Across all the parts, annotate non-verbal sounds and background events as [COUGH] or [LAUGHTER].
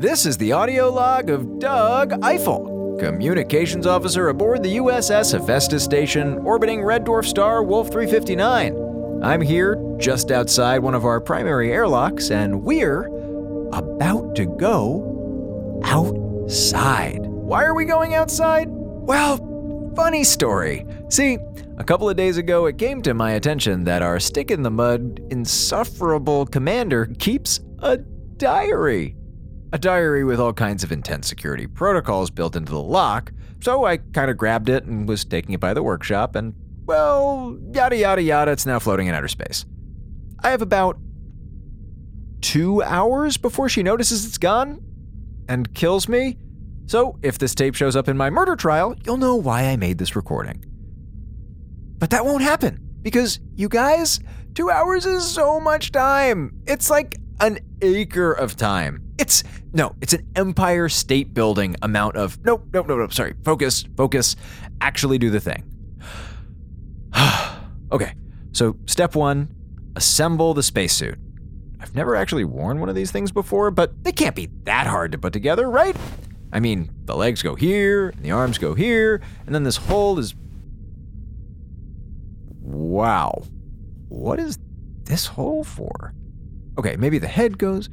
This is the audio log of Doug Eiffel, communications officer aboard the USS Hephaestus station orbiting Red Dwarf star Wolf 359. I'm here just outside one of our primary airlocks, and we're about to go outside. Why are we going outside? Well, funny story. See, a couple of days ago, it came to my attention that our stick in the mud, insufferable commander keeps a diary a diary with all kinds of intense security protocols built into the lock, so I kind of grabbed it and was taking it by the workshop, and well, yada yada yada, it's now floating in outer space. I have about two hours before she notices it's gone and kills me. So, if this tape shows up in my murder trial, you'll know why I made this recording. But that won't happen because, you guys, two hours is so much time. It's like an acre of time. It's no, it's an Empire State Building amount of nope, nope, nope, nope. Sorry, focus, focus. Actually, do the thing. [SIGHS] okay, so step one: assemble the spacesuit. I've never actually worn one of these things before, but they can't be that hard to put together, right? I mean, the legs go here, and the arms go here, and then this hole is. Wow. What is this hole for? Okay, maybe the head goes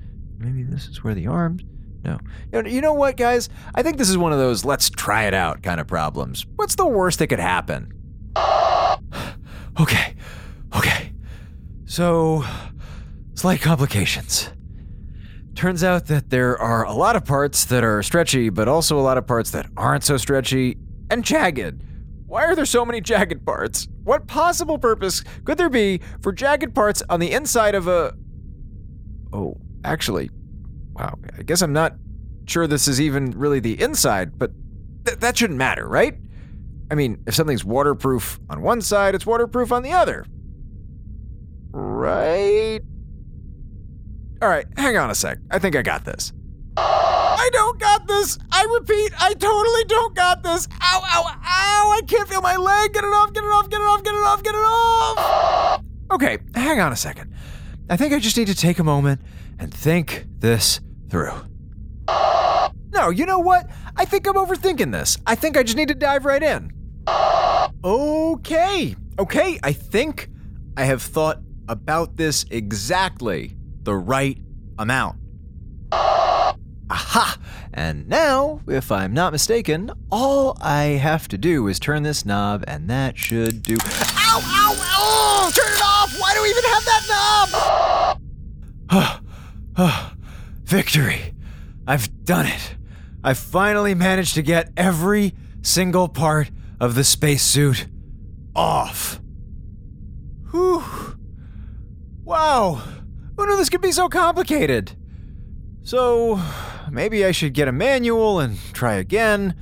maybe this is where the arms. No. You know what, guys? I think this is one of those let's try it out kind of problems. What's the worst that could happen? [SIGHS] okay. Okay. So, slight complications. Turns out that there are a lot of parts that are stretchy, but also a lot of parts that aren't so stretchy and jagged. Why are there so many jagged parts? What possible purpose could there be for jagged parts on the inside of a. Oh, Actually, wow, I guess I'm not sure this is even really the inside, but th- that shouldn't matter, right? I mean, if something's waterproof on one side, it's waterproof on the other. Right? All right, hang on a sec. I think I got this. I don't got this. I repeat, I totally don't got this. Ow, ow, ow. I can't feel my leg. Get it off, get it off, get it off, get it off, get it off. Okay, hang on a second. I think I just need to take a moment and think this through. No, you know what? I think I'm overthinking this. I think I just need to dive right in. Okay, okay, I think I have thought about this exactly the right amount. Aha! And now, if I'm not mistaken, all I have to do is turn this knob, and that should do. Ow, ow, ow! Turn it off! Why do we even have that knob? [SIGHS] Oh, victory! I've done it! I've finally managed to get every single part of the spacesuit off. Whew. Wow. Oh, Who knew this could be so complicated? So, maybe I should get a manual and try again,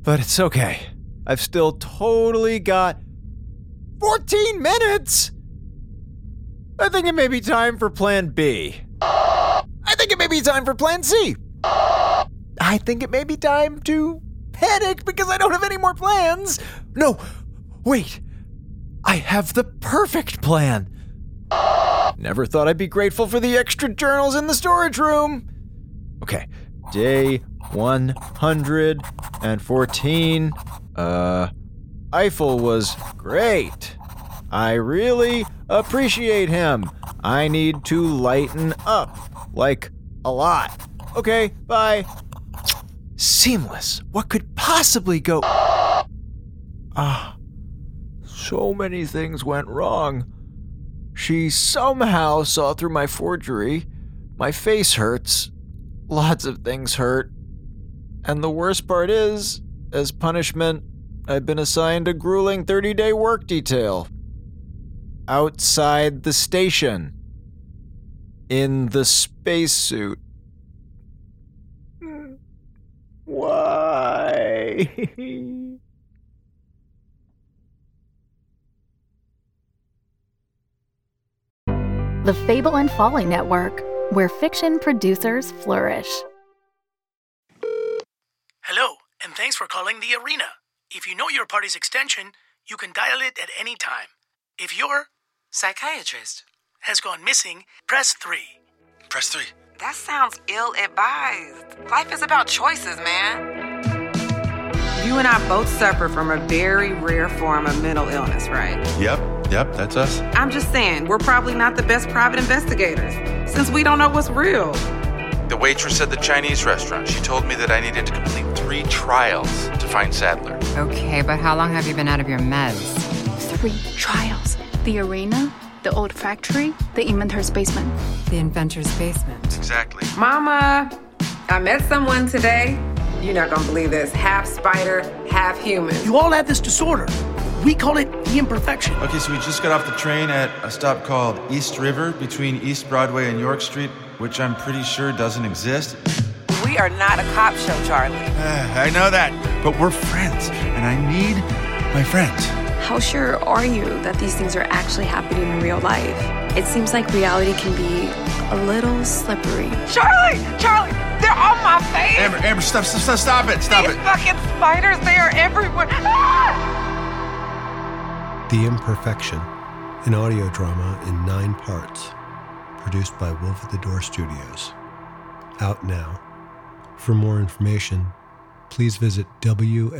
but it's okay. I've still totally got 14 minutes! I think it may be time for plan B. I think it may be time for plan C. I think it may be time to panic because I don't have any more plans. No, wait. I have the perfect plan. Never thought I'd be grateful for the extra journals in the storage room. Okay, day 114. Uh, Eiffel was great. I really appreciate him. I need to lighten up. Like, a lot. Okay, bye. Seamless. What could possibly go. Ah. So many things went wrong. She somehow saw through my forgery. My face hurts. Lots of things hurt. And the worst part is, as punishment, I've been assigned a grueling 30 day work detail. Outside the station. In the spacesuit. Why? The Fable and Folly Network, where fiction producers flourish. Hello, and thanks for calling the arena. If you know your party's extension, you can dial it at any time. If your Psychiatrist. has gone missing, press 3. Press 3. That sounds ill advised. Life is about choices, man. You and I both suffer from a very rare form of mental illness, right? Yep, yep, that's us. I'm just saying, we're probably not the best private investigators since we don't know what's real. The waitress at the Chinese restaurant, she told me that I needed to complete three trials to find Sadler. Okay, but how long have you been out of your meds? Three trials the arena, the old factory, the inventor's basement. The inventor's basement. Exactly. Mama, I met someone today. You're not gonna believe this. Half spider, half human. You all have this disorder. We call it the imperfection. Okay, so we just got off the train at a stop called East River between East Broadway and York Street, which I'm pretty sure doesn't exist. We are not a cop show, Charlie. [SIGHS] I know that, but we're friends, and I need my friends. How sure are you that these things are actually happening in real life? It seems like reality can be a little slippery. Charlie! Charlie! They're on my face! Amber, Amber, stop, stop, stop, stop it, stop These it. fucking spiders, they are everywhere. Ah! The Imperfection, an audio drama in nine parts, produced by Wolf at the Door Studios. Out now. For more information, please visit WLFDR.com.